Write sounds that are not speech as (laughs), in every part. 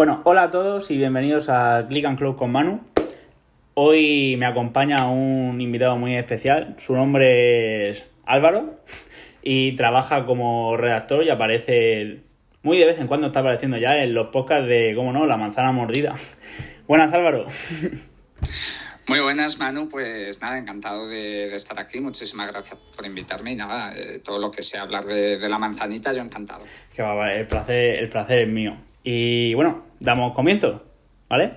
Bueno, hola a todos y bienvenidos a Click and Close con Manu. Hoy me acompaña un invitado muy especial. Su nombre es Álvaro y trabaja como redactor y aparece muy de vez en cuando está apareciendo ya en los podcasts de, cómo no, La manzana mordida. Buenas, Álvaro. Muy buenas, Manu. Pues nada, encantado de, estar aquí. Muchísimas gracias por invitarme y nada, eh, todo lo que sea hablar de, la manzanita, yo encantado. Que va, el placer, el placer es mío. Y bueno, damos comienzo, ¿vale?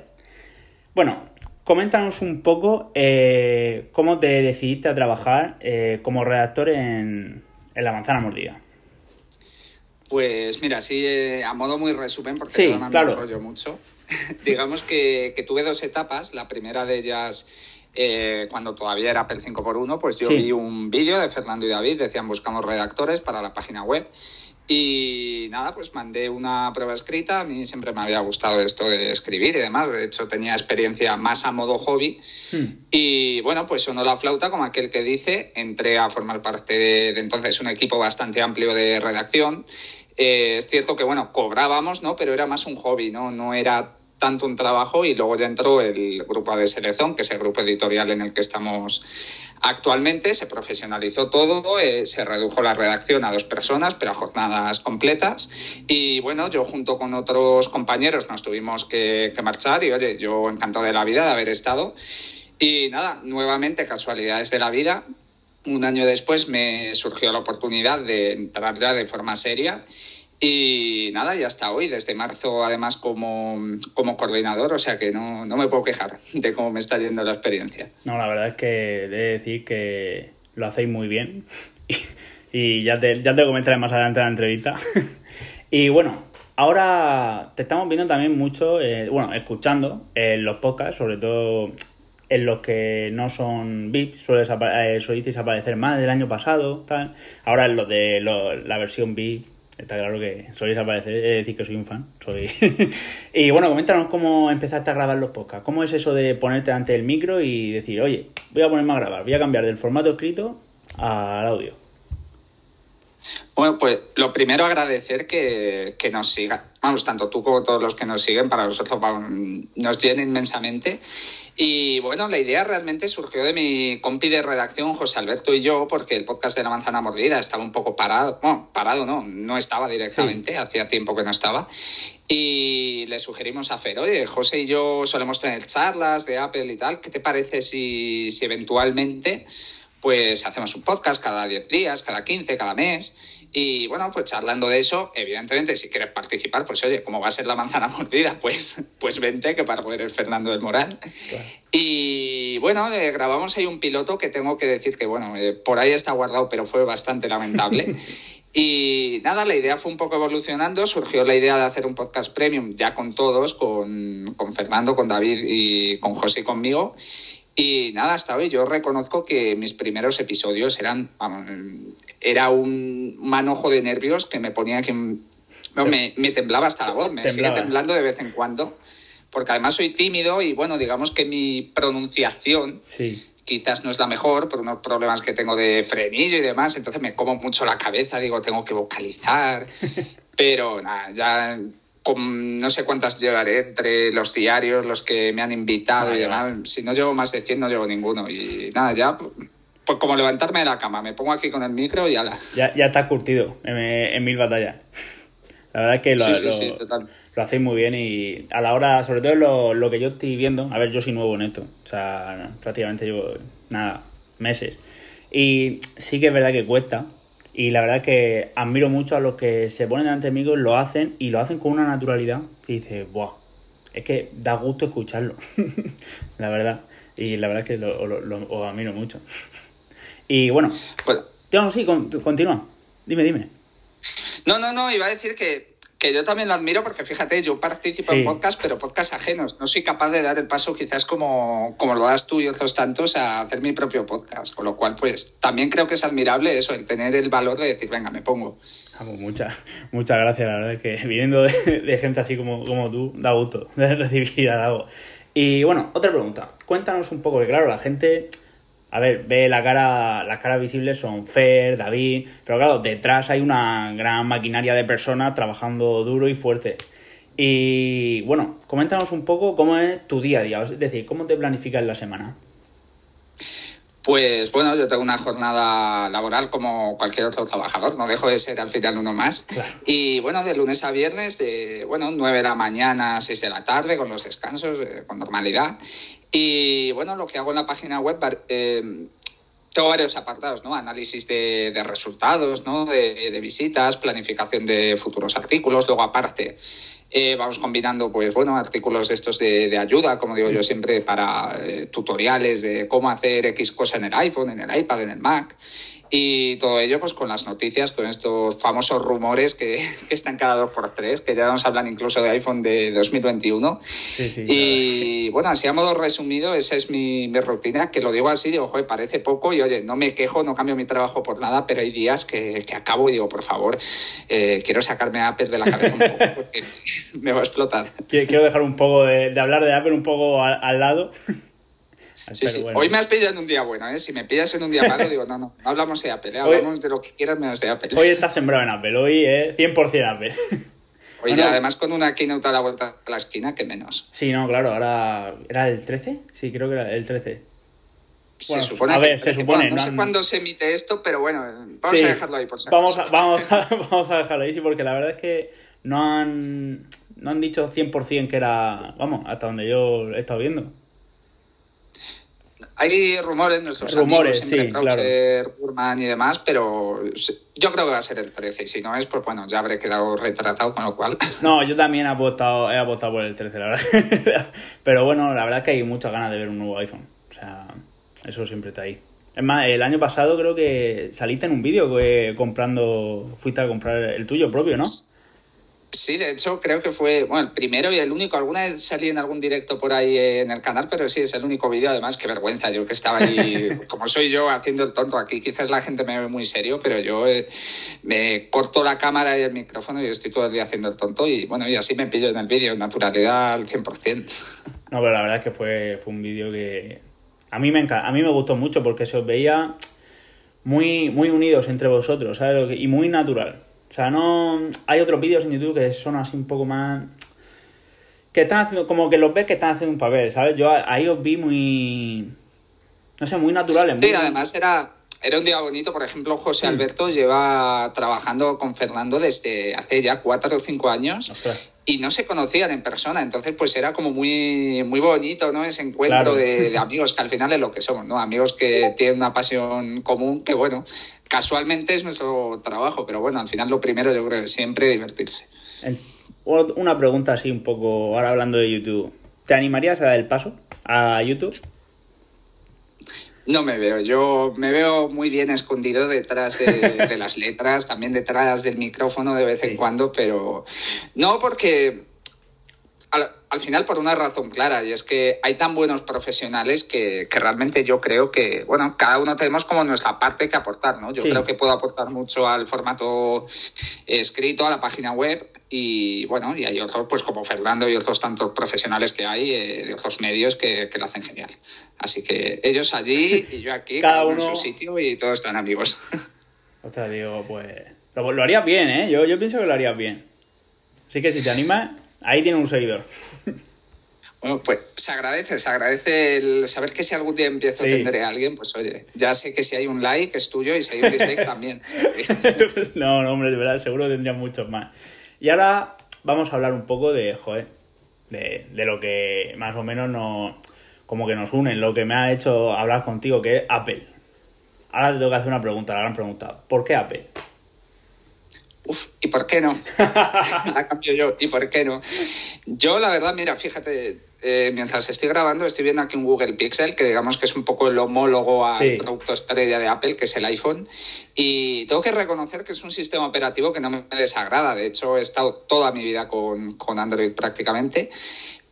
Bueno, coméntanos un poco eh, cómo te decidiste a trabajar eh, como redactor en, La Manzana Mordida. Pues mira, sí, eh, a modo muy resumen, porque no me claro. rollo mucho. (laughs) Digamos que, tuve dos etapas. La primera de ellas, cuando todavía era PEL 5x1, pues yo vi un vídeo de Fernando y David, decían buscamos redactores para la página web. Y nada, pues mandé una prueba escrita. A mí siempre me había gustado esto de escribir y demás. De hecho, tenía experiencia más a modo hobby. Hmm. Y bueno, pues sonó la flauta como aquel que dice. Entré a formar parte de, entonces un equipo bastante amplio de redacción. Eh, es cierto que, bueno, cobrábamos, ¿no? Pero era más un hobby, ¿no? No era tanto un trabajo y luego ya entró el grupo de selección, que es el grupo editorial en el que estamos actualmente. Se profesionalizó todo, eh, se redujo la redacción a dos personas, pero a jornadas completas. Y bueno, yo junto con otros compañeros nos tuvimos que, que marchar y oye, yo encantado de la vida de haber estado. Y nada, nuevamente casualidades de la vida. Un año después me surgió la oportunidad de entrar ya de forma seria y nada, ya hasta hoy, desde marzo además como, como coordinador, o sea que no, no, me puedo quejar de cómo me está yendo la experiencia. No, la verdad es que he de decir que lo hacéis muy bien (laughs) y, ya, te, ya te comentaré más adelante la entrevista. (laughs) y bueno, ahora te estamos viendo también mucho, eh, bueno, escuchando en los podcasts, sobre todo en los que no son VIP, sueles eh, aparecer más del año pasado, tal. Ahora en los de la versión VIP Está claro que sois aparecer, es decir que soy un fan. Soy... (laughs) y bueno, coméntanos cómo empezaste a grabar los podcasts. ¿Cómo es eso de ponerte ante el micro y decir, oye, voy a ponerme a grabar, voy a cambiar del formato escrito al audio? Bueno, pues lo primero agradecer que, que nos sigan. Vamos, tanto tú como todos los que nos siguen, para nosotros nos llena inmensamente. Y bueno, la idea realmente surgió de mi compi de redacción, José Alberto y yo, porque el podcast de La Manzana Mordida estaba un poco parado. Bueno, parado no, no estaba directamente, hacía tiempo que no estaba. Y le sugerimos a Fer, oye, José y yo solemos tener charlas de Apple y tal, ¿qué te parece si, si eventualmente pues hacemos un podcast cada 10 días, cada 15, cada mes? Y bueno, pues charlando de eso, evidentemente, si quieres participar, pues oye, como va a ser la manzana (laughs) mordida, pues, pues vente, que para poder es Fernando del Moral. Y bueno, eh, grabamos ahí un piloto que tengo que decir que, bueno, eh, por ahí está guardado, pero fue bastante lamentable. (laughs) y nada, la idea fue un poco evolucionando, surgió la idea de hacer un podcast premium ya con todos, con, con Fernando, con David y con José y conmigo. Y nada, hasta hoy yo reconozco que mis primeros episodios eran, era un manojo de nervios que me ponía que me, me, temblaba hasta la voz, me sigue temblando de vez en cuando, porque además soy tímido y bueno, digamos que mi pronunciación quizás no es la mejor por unos problemas que tengo de frenillo y demás, entonces me como mucho la cabeza, digo, tengo que vocalizar, (laughs) pero nada, ya no sé cuántas llevaré entre los diarios, los que me han invitado y demás. Si no llevo más de 100, no llevo ninguno. Y nada, ya, pues como levantarme de la cama, me pongo aquí con el micro y ala. Ya, ya está curtido en, mil batallas. La verdad es que lo, lo, hacéis muy bien y a la hora, sobre todo lo, lo que yo estoy viendo, a ver, yo soy nuevo en esto, o sea, prácticamente llevo, nada, meses. Y sí que es verdad que cuesta, y la verdad que admiro mucho a los que se ponen delante de mí, lo hacen y lo hacen con una naturalidad que dices, ¡buah! Es que da gusto escucharlo, (laughs) la verdad. Y la verdad es que lo, lo, admiro mucho. Y bueno, pues, sí, continúa. Dime, dime. No, no, no, iba a decir que que yo también lo admiro porque fíjate, yo participo en podcast, pero podcast ajenos. No soy capaz de dar el paso quizás como, como lo das tú y otros tantos a hacer mi propio podcast. Con lo cual, pues también creo que es admirable eso, el tener el valor de decir, venga, me pongo. Muchas muchas gracias, la verdad es que viniendo de, gente así como, como tú, da gusto (laughs) de recibir algo. Y bueno, otra pregunta. Cuéntanos un poco, que claro, la gente a ver, ve la cara, las caras visibles son Fer, David, pero claro, detrás hay una gran maquinaria de personas trabajando duro y fuerte. Y bueno, coméntanos un poco cómo es tu día a día, es decir, cómo te planificas la semana. Pues bueno, yo tengo una jornada laboral como cualquier otro trabajador, no dejo de ser al final uno más. Y bueno, de lunes a viernes, de bueno, 9 de la mañana a 6 de la tarde, con los descansos, eh, con normalidad. Y bueno, lo que hago en la página web, eh, tengo varios apartados, ¿no? Análisis de, resultados, ¿no? De, de, visitas, planificación de futuros artículos, luego aparte eh, vamos combinando, pues bueno, artículos de estos de, ayuda, como digo yo siempre, para eh, tutoriales de cómo hacer X cosa en el iPhone, en el iPad, en el Mac. Y todo ello pues con las noticias, con estos famosos rumores (laughs) que, están cada dos por tres, que ya nos hablan incluso de iPhone de 2021. y bueno, así a modo resumido, esa es mi, rutina, que lo digo así, digo, joder, parece poco y oye, no me quejo, no cambio mi trabajo por nada, pero hay días que, acabo y digo, por favor, eh, quiero sacarme a Apple de la cabeza un poco (laughs) porque (laughs) me va a explotar. Quiero dejar un poco de, hablar de Apple un poco al lado. Hoy me has pillado en un día bueno, ¿eh? Si me pillas en un día malo, digo, no, no, no hablamos de Apple, ¿eh? hablamos de lo que quieras menos de Apple. Hoy estás sembrado en Apple, hoy es 100% Apple. Oye, además con una keynote a la vuelta a la esquina, que menos. Sí, no, claro, ahora... ¿Era el 13? Sí, creo que era el 13. se supone, a ver, se supone no, sé cuándo se emite esto, pero bueno, vamos a dejarlo ahí por si vamos a, vamos, (laughs) vamos a dejarlo ahí, sí, porque la verdad es que no han, no han dicho 100% que era, vamos, hasta donde yo he estado viendo. Hay rumores, nuestros rumores, amigos, sí, claro. Burman y demás, pero yo creo que va a ser el 13. Y si no es, pues bueno, ya habré quedado retratado, con lo cual. (laughs) No, yo también he apostado, he apostado por el 13, la verdad. (laughs) pero bueno, la verdad es que hay muchas ganas de ver un nuevo iPhone. O sea, eso siempre está ahí. Es más, el año pasado creo que saliste en un vídeo comprando, fuiste a comprar el tuyo propio, ¿no? Sí, de hecho creo que fue bueno, el primero y el único. Alguna vez salí en algún directo por ahí en el canal, pero sí, es el único vídeo. Además, qué vergüenza, yo que estaba ahí, (laughs) como soy yo, haciendo el tonto aquí. Quizás la gente me ve muy serio, pero yo eh, me corto la cámara y el micrófono y estoy todo el día haciendo el tonto. Y bueno, y así me pillo en el vídeo, naturalidad al 100%. No, pero la verdad es que fue, fue un vídeo que a mí, me a mí me gustó mucho porque se os veía muy, muy unidos entre vosotros, ¿sabes? Y muy natural. O sea, no. Hay otros vídeos en YouTube que son así un poco más. Que están haciendo. Como que los ves que están haciendo un papel, ¿sabes? Yo ahí os vi muy. No sé, muy naturales. Sí, además era. Era un día bonito, por ejemplo, José Alberto lleva trabajando con Fernando desde hace ya cuatro o cinco años y no se conocían en persona, entonces pues era como muy, muy bonito, ¿no? Ese encuentro de, de, amigos, que al final es lo que somos, ¿no? Amigos que tienen una pasión común, que bueno, casualmente es nuestro trabajo, pero bueno, al final lo primero yo creo que siempre divertirse. Una pregunta así un poco, ahora hablando de YouTube. ¿Te animarías a dar el paso a YouTube? No me veo, yo me veo muy bien escondido detrás de, las letras, también detrás del micrófono de vez en cuando, pero no porque al final por una razón clara, y es que hay tan buenos profesionales que, realmente yo creo que, bueno, cada uno tenemos como nuestra parte que aportar, ¿no? Yo creo que puedo aportar mucho al formato escrito, a la página web, y bueno, y hay otros, pues como Fernando y otros tantos profesionales que hay eh, de otros medios que, lo hacen genial. Así que ellos allí y yo aquí, (laughs) cada, uno en su sitio y todos están amigos. (laughs) O sea, digo, pues lo, lo harías bien, ¿eh? Yo, yo pienso que lo harías bien. Así que si te animas, Ahí tiene un seguidor. Bueno, pues se agradece, se agradece el saber que si algún día empiezo a atender a alguien, pues oye, ya sé que si hay un like es tuyo y si hay un dislike (laughs) también. (laughs) no, no, hombre, de verdad, seguro tendría muchos más. Y ahora vamos a hablar un poco de, joder, de, de lo que más o menos nos, como que nos une, lo que me ha hecho hablar contigo, que es Apple. Ahora te tengo que hacer una pregunta, la gran pregunta. ¿Por qué Apple? Uf, ¿y por qué no? (laughs) (laughs) la cambio yo, ¿y por qué no? Yo, la verdad, mira, fíjate, eh, mientras estoy grabando, estoy viendo aquí un Google Pixel, que digamos que es un poco el homólogo al producto estrella de Apple, que es el iPhone. Y tengo que reconocer que es un sistema operativo que no me desagrada. De hecho, he estado toda mi vida con, con Android prácticamente.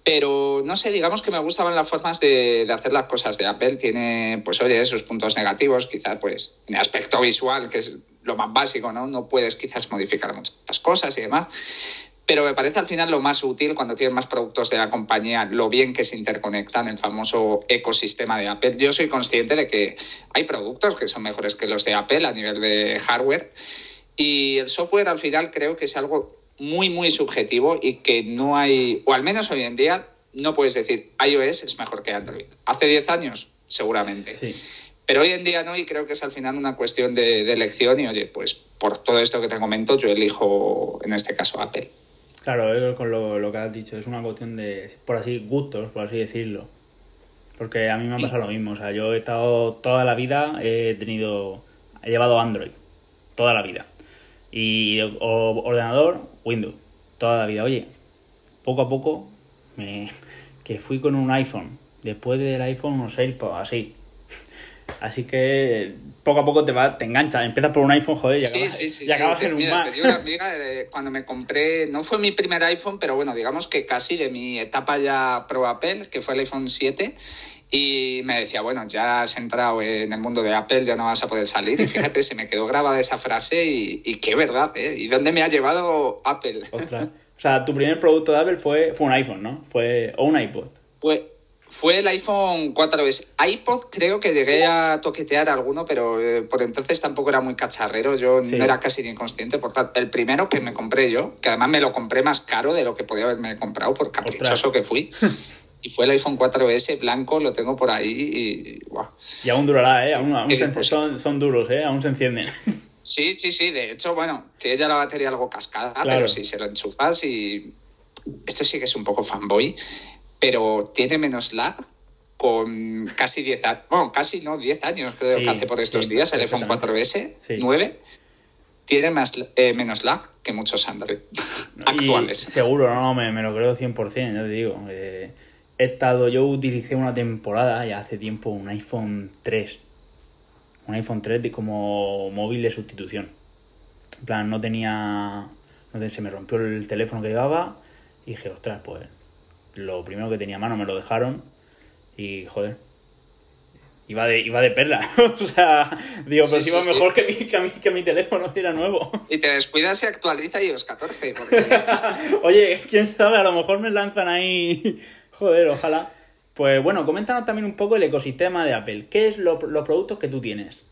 Pero no sé, digamos que me gustaban las formas de, hacer las cosas de Apple. Tiene, pues oye, sus puntos negativos, quizás pues en aspecto visual, que es lo más básico, ¿no? No puedes quizás modificar muchas cosas y demás. Pero me parece al final lo más útil cuando tienes más productos de la compañía, lo bien que se interconectan, el famoso ecosistema de Apple. Yo soy consciente de que hay productos que son mejores que los de Apple a nivel de hardware y el software al final creo que es algo muy, muy subjetivo y que no hay, o al menos hoy en día, no puedes decir iOS es mejor que Android. Hace 10 años, seguramente. Sí. Pero hoy en día no, y creo que es al final una cuestión de, de elección. Y oye, pues por todo esto que te comento, yo elijo en este caso Apple. Claro, con lo, lo que has dicho, es una cuestión de, por así, gustos, por así decirlo. Porque a mí me ha pasado lo mismo. O sea, yo he estado toda la vida, he tenido, he llevado Android. Toda la vida. Y o, ordenador, Windows. Toda la vida. Oye, poco a poco, me, (laughs) que fui con un iPhone. Después del iPhone, unos AirPods, así. (laughs) Así que poco a poco te va, te engancha. Empiezas por un iPhone, joder, y acabas, sí, sí, y acabas sí. en un Mira, Mac. te digo una amiga, eh, cuando me compré, no fue mi primer iPhone, pero bueno, digamos que casi de mi etapa ya pro Apple, que fue el iPhone 7, y me decía, bueno, ya has entrado en el mundo de Apple, ya no vas a poder salir. Y fíjate, se me quedó grabada esa frase y, y qué verdad, ¿eh? ¿Y dónde me ha llevado Apple? Ostras. O sea, tu primer producto de Apple fue, fue un iPhone, ¿no? Fue, o un iPod. Fue, fue el iPhone 4S. iPod creo que llegué a toquetear alguno, pero eh, por entonces tampoco era muy cacharrero. Yo Sí. no era casi ni consciente. Por tanto, el primero que me compré yo, que además me lo compré más caro de lo que podía haberme comprado por caprichoso que fui. (laughs) Y fue el iPhone 4S blanco, lo tengo por ahí y guau. Y aún durará, ¿eh? Aún, aún se- son, son duros, ¿eh? Aún se encienden. (laughs) Sí, sí, sí. De hecho, bueno, tiene ya la batería algo cascada, Claro. pero si se lo enchufas y... Esto sí que es un poco fanboy, pero tiene menos lag con casi 10 años. Bueno, casi no, 10 años creo Sí, que hace por estos sí, días el iPhone perfectamente. 4S Sí. 9 tiene más, eh, menos lag que muchos Android (laughs) actuales. Seguro, no, me, me lo creo 100%, ya te digo. Eh, he estado, yo utilicé una temporada, ya hace tiempo, un iPhone 3. Un iPhone 3 de- como móvil de sustitución. En plan, no tenía... No te- se me rompió el teléfono que llevaba y dije, ostras, pues lo primero que tenía a mano me lo dejaron y, joder, iba de, iba de perla. (laughs) o sea, digo, pero Sí, iba sí, mejor que, mi, que, mi, que mi teléfono, (laughs) era nuevo. Y te descuidas y actualiza iOS 14, porque (laughs) Oye, quién sabe, a lo mejor me lanzan ahí. Joder, ojalá. Pues bueno, coméntanos también un poco el ecosistema de Apple. ¿Qué es lo- los productos que tú tienes?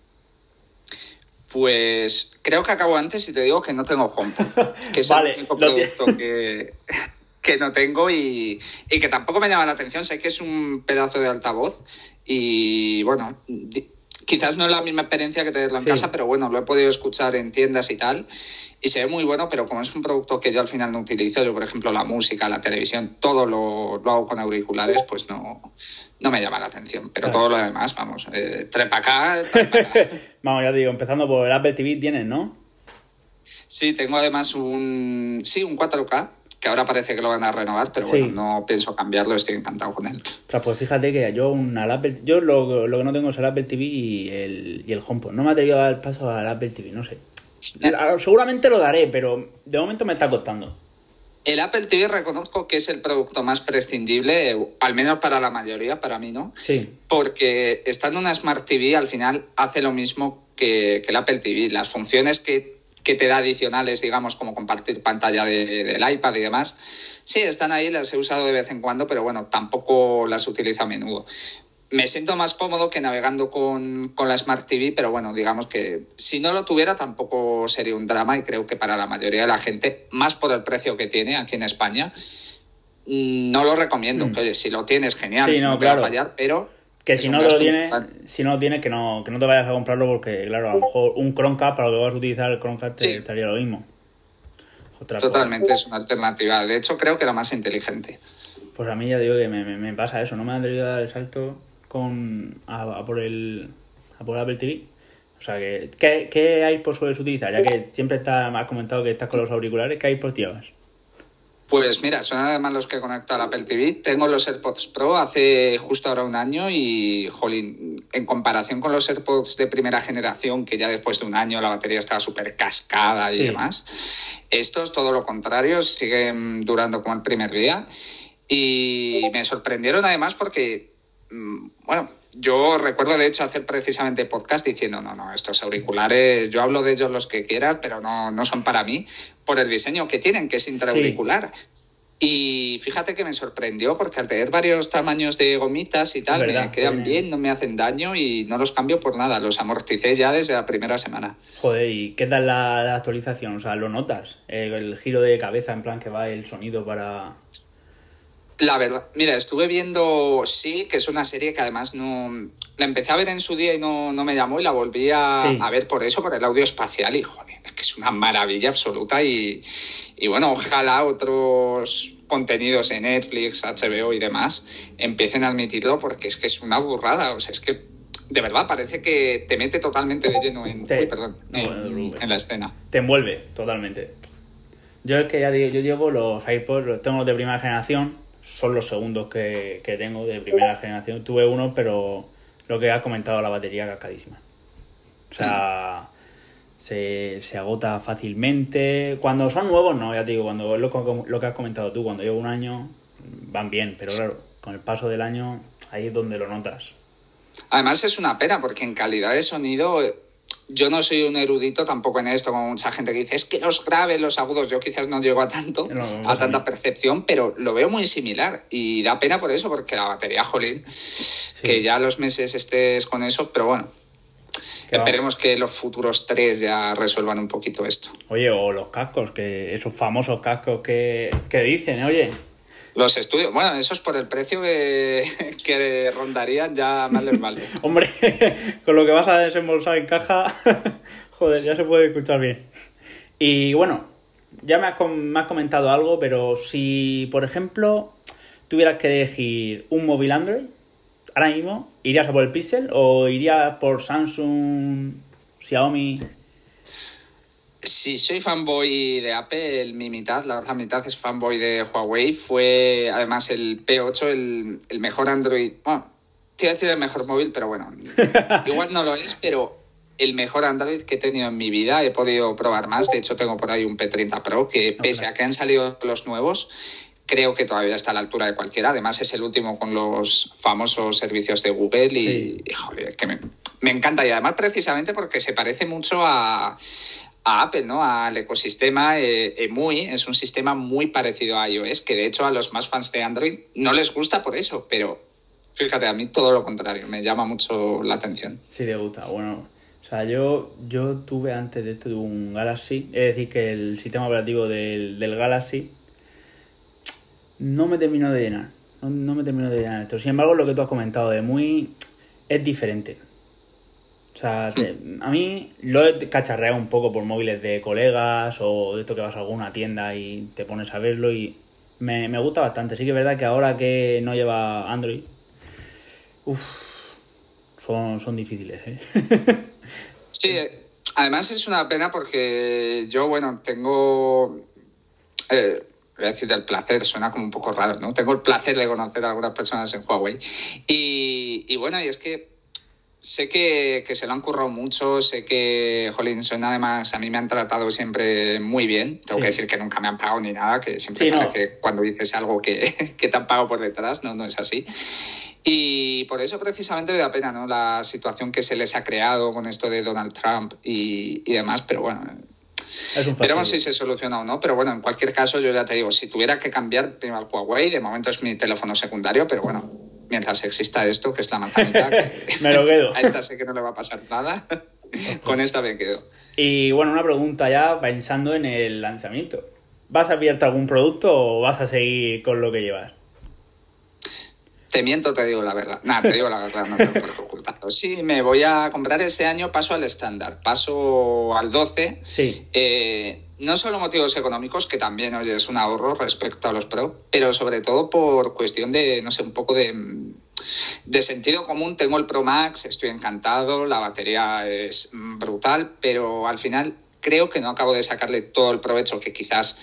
Pues creo que acabo antes y te digo que no tengo HomePod, (laughs) que es Vale, el único producto que, (laughs) que no tengo y, y que tampoco me llama la atención. Sé que es un pedazo de altavoz y bueno, di- quizás no es la misma experiencia que tenerlo en Sí. casa, pero bueno, lo he podido escuchar en tiendas y tal. Y se ve muy bueno, pero como es un producto que yo al final no utilizo, yo por ejemplo la música, la televisión, todo lo, lo hago con auriculares, pues no, no me llama la atención. Pero Claro. todo lo demás, vamos, eh, trepa acá, trepa acá. (laughs) Vamos, ya te digo, empezando por el Apple TV tienes, ¿no? Sí, tengo además un sí, un 4K, que ahora parece que lo van a renovar, pero Sí. bueno, no pienso cambiarlo, estoy encantado con él. O sea, pues fíjate que yo un, al Apple, yo lo, lo que no tengo es el Apple TV y el, y el HomePod. No me atrevido a dar el paso al Apple TV, no sé. La- Seguramente lo daré, pero de momento me está costando. El Apple TV reconozco que es el producto más prescindible, al menos para la mayoría, para mí no, Sí, porque estando una Smart TV al final hace lo mismo que, que el Apple TV. Las funciones que, que te da adicionales, digamos, como compartir pantalla de- del iPad y demás, sí, están ahí, las he usado de vez en cuando, pero bueno, tampoco las utilizo a menudo. Me siento más cómodo que navegando con, con la Smart TV, pero bueno, digamos que si no lo tuviera tampoco sería un drama y creo que para la mayoría de la gente, más por el precio que tiene aquí en España, mm, no lo recomiendo. Mm. Que, oye, si lo tienes, genial, Sí, no, no, te va a fallar, pero que si no lo importante. si no lo tienes, que no, que no te vayas a comprarlo porque, claro, a lo mejor un Chromecast para lo que vas a utilizar el Chromecast te estaría lo mismo. Totalmente es una alternativa. De hecho, creo que la más inteligente. Pues a mí ya digo que me, me- me pasa eso, no me han atrevido a dar el salto con a, a por el a por Apple TV. O sea, que, ¿qué, qué iPod sueles utilizar? Ya que siempre está, has comentado que estás con los auriculares, ¿qué iPod llevas? Pues mira, son además los que conecto al Apple TV. Tengo los AirPods Pro hace justo ahora un año y, jolín, en comparación con los AirPods de primera generación, que ya después de un año la batería estaba súper cascada y Sí. demás, estos todo lo contrario, siguen durando como el primer día. Y me sorprendieron además porque, mm, bueno, yo recuerdo de hecho hacer precisamente podcast diciendo, no, no, estos auriculares, yo hablo de ellos los que quieras, pero no, no son para mí, por el diseño que tienen, que es interauricular. Y fíjate que me sorprendió porque al tener varios tamaños de gomitas y tal, me quedan bien, no me hacen daño y no los cambio por nada. Los amorticé ya desde la primera semana. Joder, ¿y qué tal la, actualización? O sea, ¿lo notas? El, el, giro de cabeza, en plan que va el sonido para. La verdad, mira, estuve viendo Sí, que es una serie que además no. La empecé a ver en su día y no, no me llamó y la volví a, a, ver por eso, por el audio espacial. Y joder, es que es una maravilla absoluta y, y bueno, ojalá otros contenidos en Netflix, HBO y demás empiecen a admitirlo porque es que es una burrada. O sea, es que de verdad parece que te mete totalmente de lleno en, perdón, en, la escena. Te envuelve totalmente. Yo es que ya digo, yo llevo los iPods, los tengo de primera generación, son los segundos que, que tengo de primera generación. Tuve uno, pero lo que has comentado, la batería cascadísima. O sea, se, se, agota fácilmente. Cuando son nuevos, no, ya te digo, cuando lo, lo que has comentado tú, cuando llevo un año, van bien, pero claro, con el paso del año, ahí es donde lo notas. Además es una pena porque en calidad de sonido yo no soy un erudito tampoco en esto, como mucha gente que dice, es que los graves, los agudos, yo quizás no llego a tanto, a tanta percepción, pero lo veo muy similar y da pena por eso, porque la batería, jolín, que ya los meses estés con eso, pero bueno, Esperemos que los futuros tres ya resuelvan un poquito esto. Oye, o los cascos, que esos famosos cascos que, que dicen, oye. Los estudios, bueno, eso es por el precio que, (laughs) rondarían ya más les vale. (laughs) Hombre, (laughs) con lo que vas a desembolsar en caja, joder, ya se puede escuchar bien. Y bueno, ya me has, me has comentado algo, pero si, por ejemplo, tuvieras que elegir un móvil Android, ahora mismo, ¿irías a por el Pixel o irías por Samsung, Xiaomi? Sí, soy fanboy de Apple, mi mitad, la otra mitad es fanboy de Huawei. Fue además el P8 el, el mejor Android. Bueno, te iba a decir el mejor móvil, pero bueno, (laughs) igual no lo es, pero el mejor Android que he tenido en mi vida. He podido probar más. De hecho, tengo por ahí un P30 Pro que, pese a que han salido los nuevos, creo que todavía está a la altura de cualquiera. Además, es el último con los famosos servicios de Google y, joder, que me, encanta. Y además, precisamente porque se parece mucho a, Apple, ¿no? Al ecosistema eh, EMUI. Es un sistema muy parecido a iOS, que de hecho a los más fans de Android no les gusta por eso, pero fíjate, a mí todo lo contrario, me llama mucho la atención. Sí, te gusta. Bueno, o sea, yo, yo tuve antes de esto un Galaxy, es decir, que el sistema operativo del, del Galaxy no me termino de llenar. No, me termino de llenar esto. Sin embargo, lo que tú has comentado de muy es diferente. O sea, a mí lo he cacharreado un poco por móviles de colegas o de esto que vas a alguna tienda y te pones a verlo y me, gusta bastante. Sí que es verdad que ahora que no lleva Android, uff, son, son difíciles. ¿eh? (laughs) sí, además es una pena porque yo, bueno, tengo... Eh, voy a decir del placer, suena como un poco raro, ¿no? Tengo el placer de conocer a algunas personas en Huawei. Y, bueno, y es que sé que, se lo han currado mucho, sé que, jolín, son además, a mí me han tratado siempre muy bien. Tengo que decir que nunca me han pagado ni nada, que siempre parece cuando dices algo que, (laughs) que te han pagado por detrás, no, no es así. Y por eso precisamente me da pena ¿no? la situación que se les ha creado con esto de Donald Trump y, y demás, pero bueno, Veremos si se soluciona o no, pero bueno, en cualquier caso, yo ya te digo, si tuviera que cambiar primero al Huawei, de momento es mi teléfono secundario, pero bueno, mientras exista esto, que es la manzanita, que (laughs) me lo quedo. (laughs) a esta sé que no le va a pasar nada, con esta me quedo. Y bueno, una pregunta ya pensando en el lanzamiento. ¿Vas a abierto algún producto o vas a seguir con lo que llevas? Te miento, te digo la verdad. Nada, te digo la verdad, no tengo (laughs) Sí, me voy a comprar este año, paso al estándar, paso al 12. Sí. Eh, no solo motivos económicos, que también oye, es un ahorro respecto a los Pro, pero sobre todo por cuestión de, no sé, un poco de, de sentido común. Tengo el Pro Max, estoy encantado, la batería es brutal, pero al final creo que no acabo de sacarle todo el provecho que quizás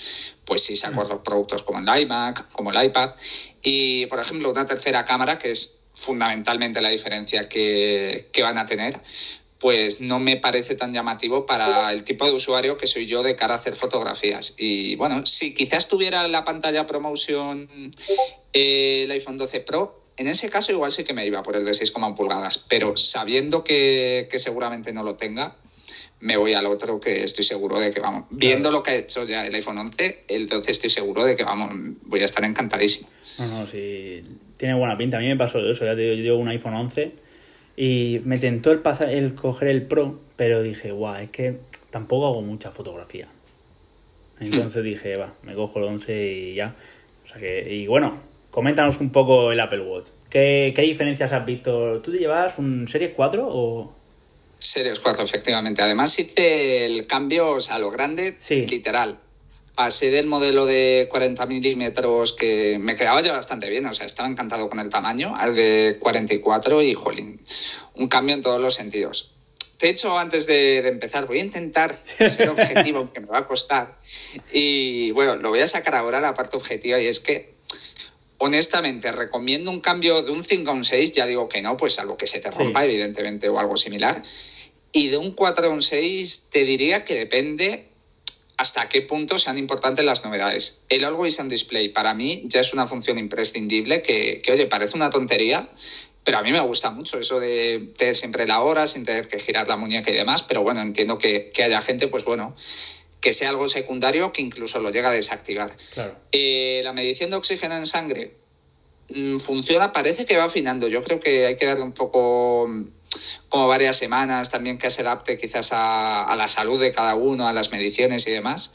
pues sí saco los productos como el iMac, como el iPad. Y, por ejemplo, una tercera cámara, que es fundamentalmente la diferencia que, van a tener, pues no me parece tan llamativo para el tipo de usuario que soy yo de cara a hacer fotografías. Y bueno, si quizás tuviera la pantalla promotion eh, el iPhone 12 Pro, en ese caso igual sí que me iba por el de 6,1 pulgadas, pero sabiendo que, que seguramente no lo tenga, me voy al otro que estoy seguro de que vamos. Viendo lo que ha hecho ya el iPhone 11, el 12 estoy seguro de que vamos, voy a estar encantadísimo. No, no, sí, tiene buena pinta. A mí me pasó eso, ya te digo, yo llevo un iPhone 11 y me tentó el, pasar, el coger el Pro, pero dije, guau, es que tampoco hago mucha fotografía. Entonces dije, va, me cojo el 11 y ya. O sea que, y bueno, coméntanos un poco el Apple Watch. ¿Qué, qué diferencias has visto? ¿Tú te llevabas un Series 4 o...? Series 4, efectivamente. Además hice el cambio, o sea, lo grande, Sí. literal. Pasé del modelo de 40 milímetros que me quedaba ya bastante bien, o sea, estaba encantado con el tamaño, al de 44 y, jolín, un cambio en todos los sentidos. De hecho, antes de, de empezar, voy a intentar ser objetivo, (laughs) aunque me va a costar. Y bueno, lo voy a sacar ahora la parte objetiva y es que honestamente, recomiendo un cambio de un 5 a un 6, ya digo que no, pues salvo que se te rompa, Sí. evidentemente, o algo similar. Y de un 4 a un 6, te diría que depende hasta qué punto sean importantes las novedades. El Always on Display, para mí, ya es una función imprescindible que, que, oye, parece una tontería, pero a mí me gusta mucho eso de tener siempre la hora sin tener que girar la muñeca y demás. Pero bueno, entiendo que, que haya gente, pues bueno, que sea algo secundario que incluso lo llega a desactivar. Claro. Eh, la medición de oxígeno en sangre mm, funciona, parece que va afinando. Yo creo que hay que darle un poco, como varias semanas, también que se adapte quizás a, a la salud de cada uno, a las mediciones y demás.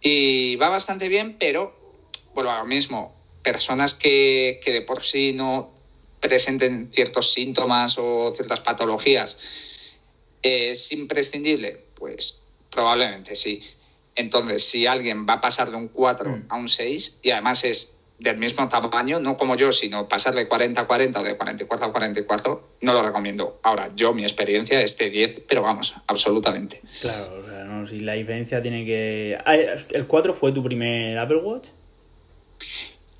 Y va bastante bien, pero, bueno, ahora mismo, personas que, que de por sí no presenten ciertos síntomas o ciertas patologías, eh, ¿es imprescindible? Pues probablemente sí. Entonces, si alguien va a pasar de un 4 Mm. a un 6 y además es del mismo tamaño, no como yo, sino pasar de 40 a 40 o de 44 a 44, no lo recomiendo. Ahora, yo, mi experiencia es de 10, pero vamos, absolutamente. Claro, o sea, no, si la diferencia tiene que... Ah, ¿El 4 fue tu primer Apple Watch?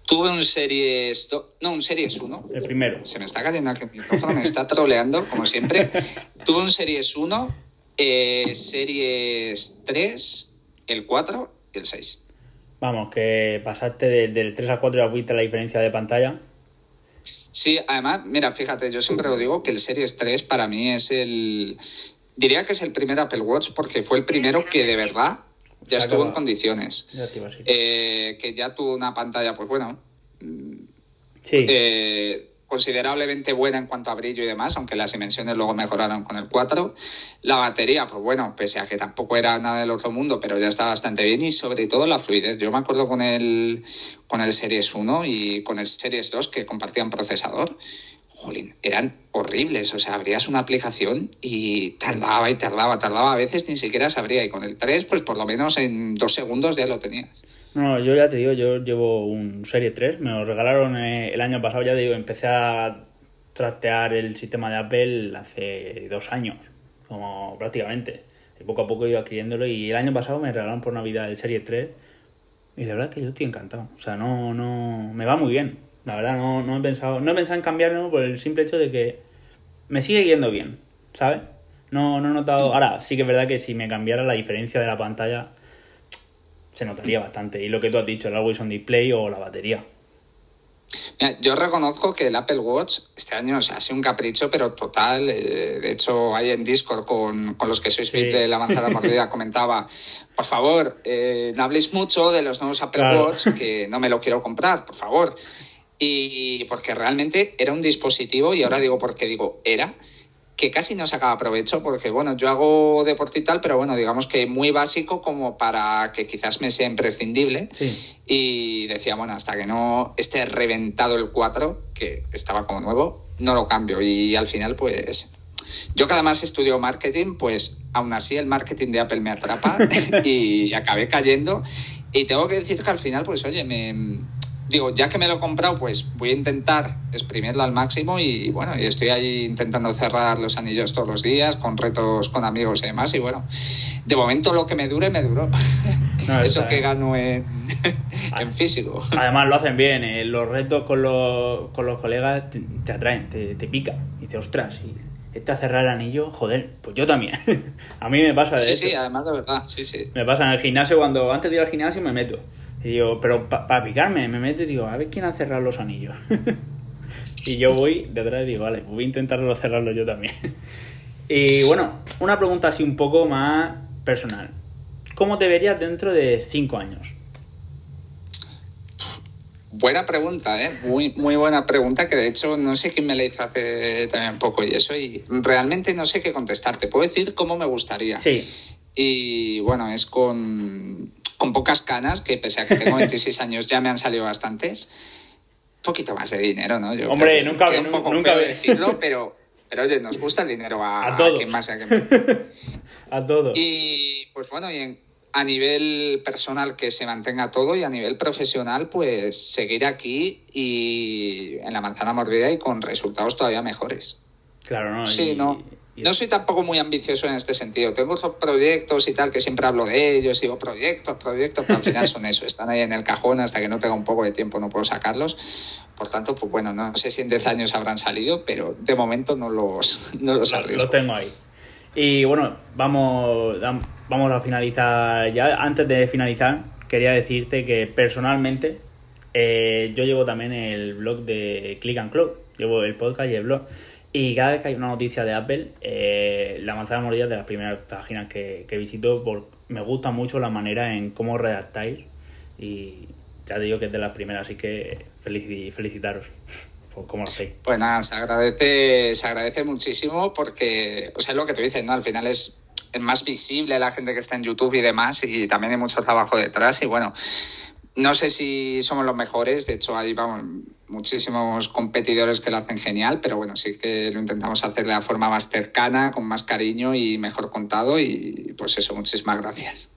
Tuve un Series... do- No, un Series 1. El primero. Se me está cayendo aquí el micrófono, me está troleando, como siempre. (laughs) Tuve un Series 1, eh, Series 3, el 4 y el 6. Vamos, que pasaste del, del 3 al 4 y ya fuiste la diferencia de pantalla. Sí, además, mira, fíjate, yo siempre lo digo que el Series 3 para mí es el. Diría que es el primer Apple Watch porque fue el primero que de verdad ya Se estuvo en condiciones. Ya a. Eh, que ya tuvo una pantalla, pues bueno, sí, eh, considerablemente buena en cuanto a brillo y demás, aunque las dimensiones luego mejoraron con el 4. La batería, pues bueno, pese a que tampoco era nada del otro mundo, pero ya está bastante bien y sobre todo la fluidez. Yo me acuerdo con el, con el Series 1 y con el Series 2 que compartían procesador. Jolín, eran horribles. O sea, abrías una aplicación y tardaba y tardaba, tardaba. A veces ni siquiera se abría. Y con el 3, pues por lo menos en dos segundos ya lo tenías. No, yo ya te digo, yo llevo un Serie 3, me lo regalaron eh, el año pasado, ya te digo, empecé a trastear el sistema de Apple hace dos años, como prácticamente. Y poco a poco he ido adquiriéndolo y el año pasado me regalaron por Navidad el Serie 3 y la verdad es que yo estoy encantado. O sea, no, no, me va muy bien. La verdad, no, no he pensado, no he pensado en cambiarlo por el simple hecho de que me sigue yendo bien, ¿sabes? No, no he notado. Ahora, sí que es verdad que si me cambiara la diferencia de la pantalla se notaría bastante. Y lo que tú has dicho, el Always on Display o la batería. Mira, yo reconozco que el Apple Watch este año o sea, ha sido un capricho, pero total. eh, de hecho, ahí en Discord con, con los que sois Sí. De la manzana (laughs) mordida comentaba, por favor, eh, no habléis mucho de los nuevos Apple Claro. Watch, que (laughs) no me lo quiero comprar, por favor. Y porque realmente era un dispositivo, y ahora digo porque digo era, que casi no sacaba provecho, porque bueno, yo hago deporte y tal, pero bueno, digamos que muy básico como para que quizás me sea imprescindible. Sí. Y decía, bueno, hasta que no esté reventado el 4, que estaba como nuevo, no lo cambio. Y al final, pues, yo que además estudio marketing, pues aún así el marketing de Apple me atrapa (laughs) y acabé cayendo. Y tengo que decir que al final, pues, oye, me... Digo, ya que me lo he comprado, pues voy a intentar exprimirlo al máximo y bueno, y estoy ahí intentando cerrar los anillos todos los días con retos con amigos y demás. Y bueno, de momento lo que me dure, me duró. (laughs) No, Eso que gano en, en físico. Además lo hacen bien, eh, los retos con los, con los colegas te, te atraen, te, te pica. Y dices, ostras, y este a cerrar el anillo, joder, pues yo también. (laughs) a mí me pasa de Sí, eso. sí, además de verdad, sí, sí. Me pasa en el gimnasio cuando antes de ir al gimnasio me meto. Y digo, pero para picarme, me meto y digo, a ver quién ha cerrado los anillos. (laughs) y yo voy detrás y digo, vale, pues voy a intentarlo cerrarlo yo también. (laughs) Y bueno, una pregunta así un poco más personal. ¿Cómo te verías dentro de cinco años? Buena pregunta, ¿eh? Muy, muy buena pregunta, que de hecho no sé quién me la hizo hace también poco y eso, y realmente no sé qué contestarte. Puedo decir cómo me gustaría. Sí. Y bueno, es con, con pocas canas, que pese a que tengo 26 (laughs) años ya me han salido bastantes. Un poquito más de dinero, ¿no? Yo Hombre, creo que nunca- queda un poco nunca- decirlo, pero, pero oye, nos gusta el dinero a, A todos. quien más a quien menos. (laughs) A todo. Y pues bueno, y en- a nivel personal que se mantenga todo y a nivel profesional pues seguir aquí y en la manzana mordida y con resultados todavía mejores. Claro, ¿no? Sí, Y- no. No soy tampoco muy ambicioso en este sentido. Tengo otros proyectos y tal que siempre hablo de ellos, digo proyectos, proyectos, pero al final son eso, están ahí en el cajón hasta que no tenga un poco de tiempo no puedo sacarlos. Por tanto, pues bueno, no sé si en 10 años habrán salido, pero de momento no los, (laughs) no los Lo, lo tengo ahí. Y bueno, vamos, vamos a finalizar ya. Antes de finalizar, quería decirte que personalmente eh, yo llevo también el blog de Click and Club. Llevo el podcast y el blog. Y cada vez que hay una noticia de Apple, eh, la manzana mordida es de las primeras páginas que, que visito. Por, me gusta mucho la manera en cómo redactáis. Y ya digo que es de las primeras, así que felici- felicitaros por cómo lo hacéis. Pues nada, se agradece, se agradece muchísimo porque, o sea, es lo que tú dices, ¿no? Al final es más visible la gente que está en YouTube y demás, y también hay mucho trabajo detrás. Y bueno, no sé si somos los mejores, de hecho, hay vamos, muchísimos competidores que lo hacen genial, pero bueno, sí que lo intentamos hacer de la forma más cercana, con más cariño y mejor contado. Y pues eso, muchísimas gracias.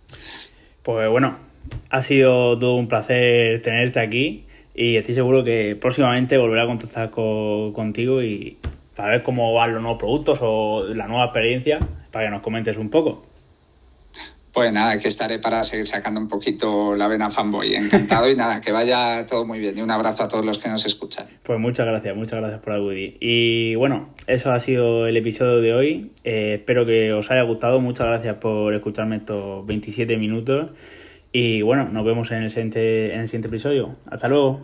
Pues bueno, ha sido todo un placer tenerte aquí y estoy seguro que próximamente volveré a contactar co- contigo y para ver cómo van los nuevos productos o la nueva experiencia, para que nos comentes un poco. Pues nada, aquí estaré para seguir sacando un poquito la vena fanboy. Encantado y nada, que vaya todo muy bien. Y un abrazo a todos los que nos escuchan. Pues muchas gracias, muchas gracias por acudir. Y bueno, eso ha sido el episodio de hoy. Eh, espero que os haya gustado. Muchas gracias por escucharme estos 27 minutos. Y bueno, nos vemos en el siguiente, en el siguiente episodio. Hasta luego.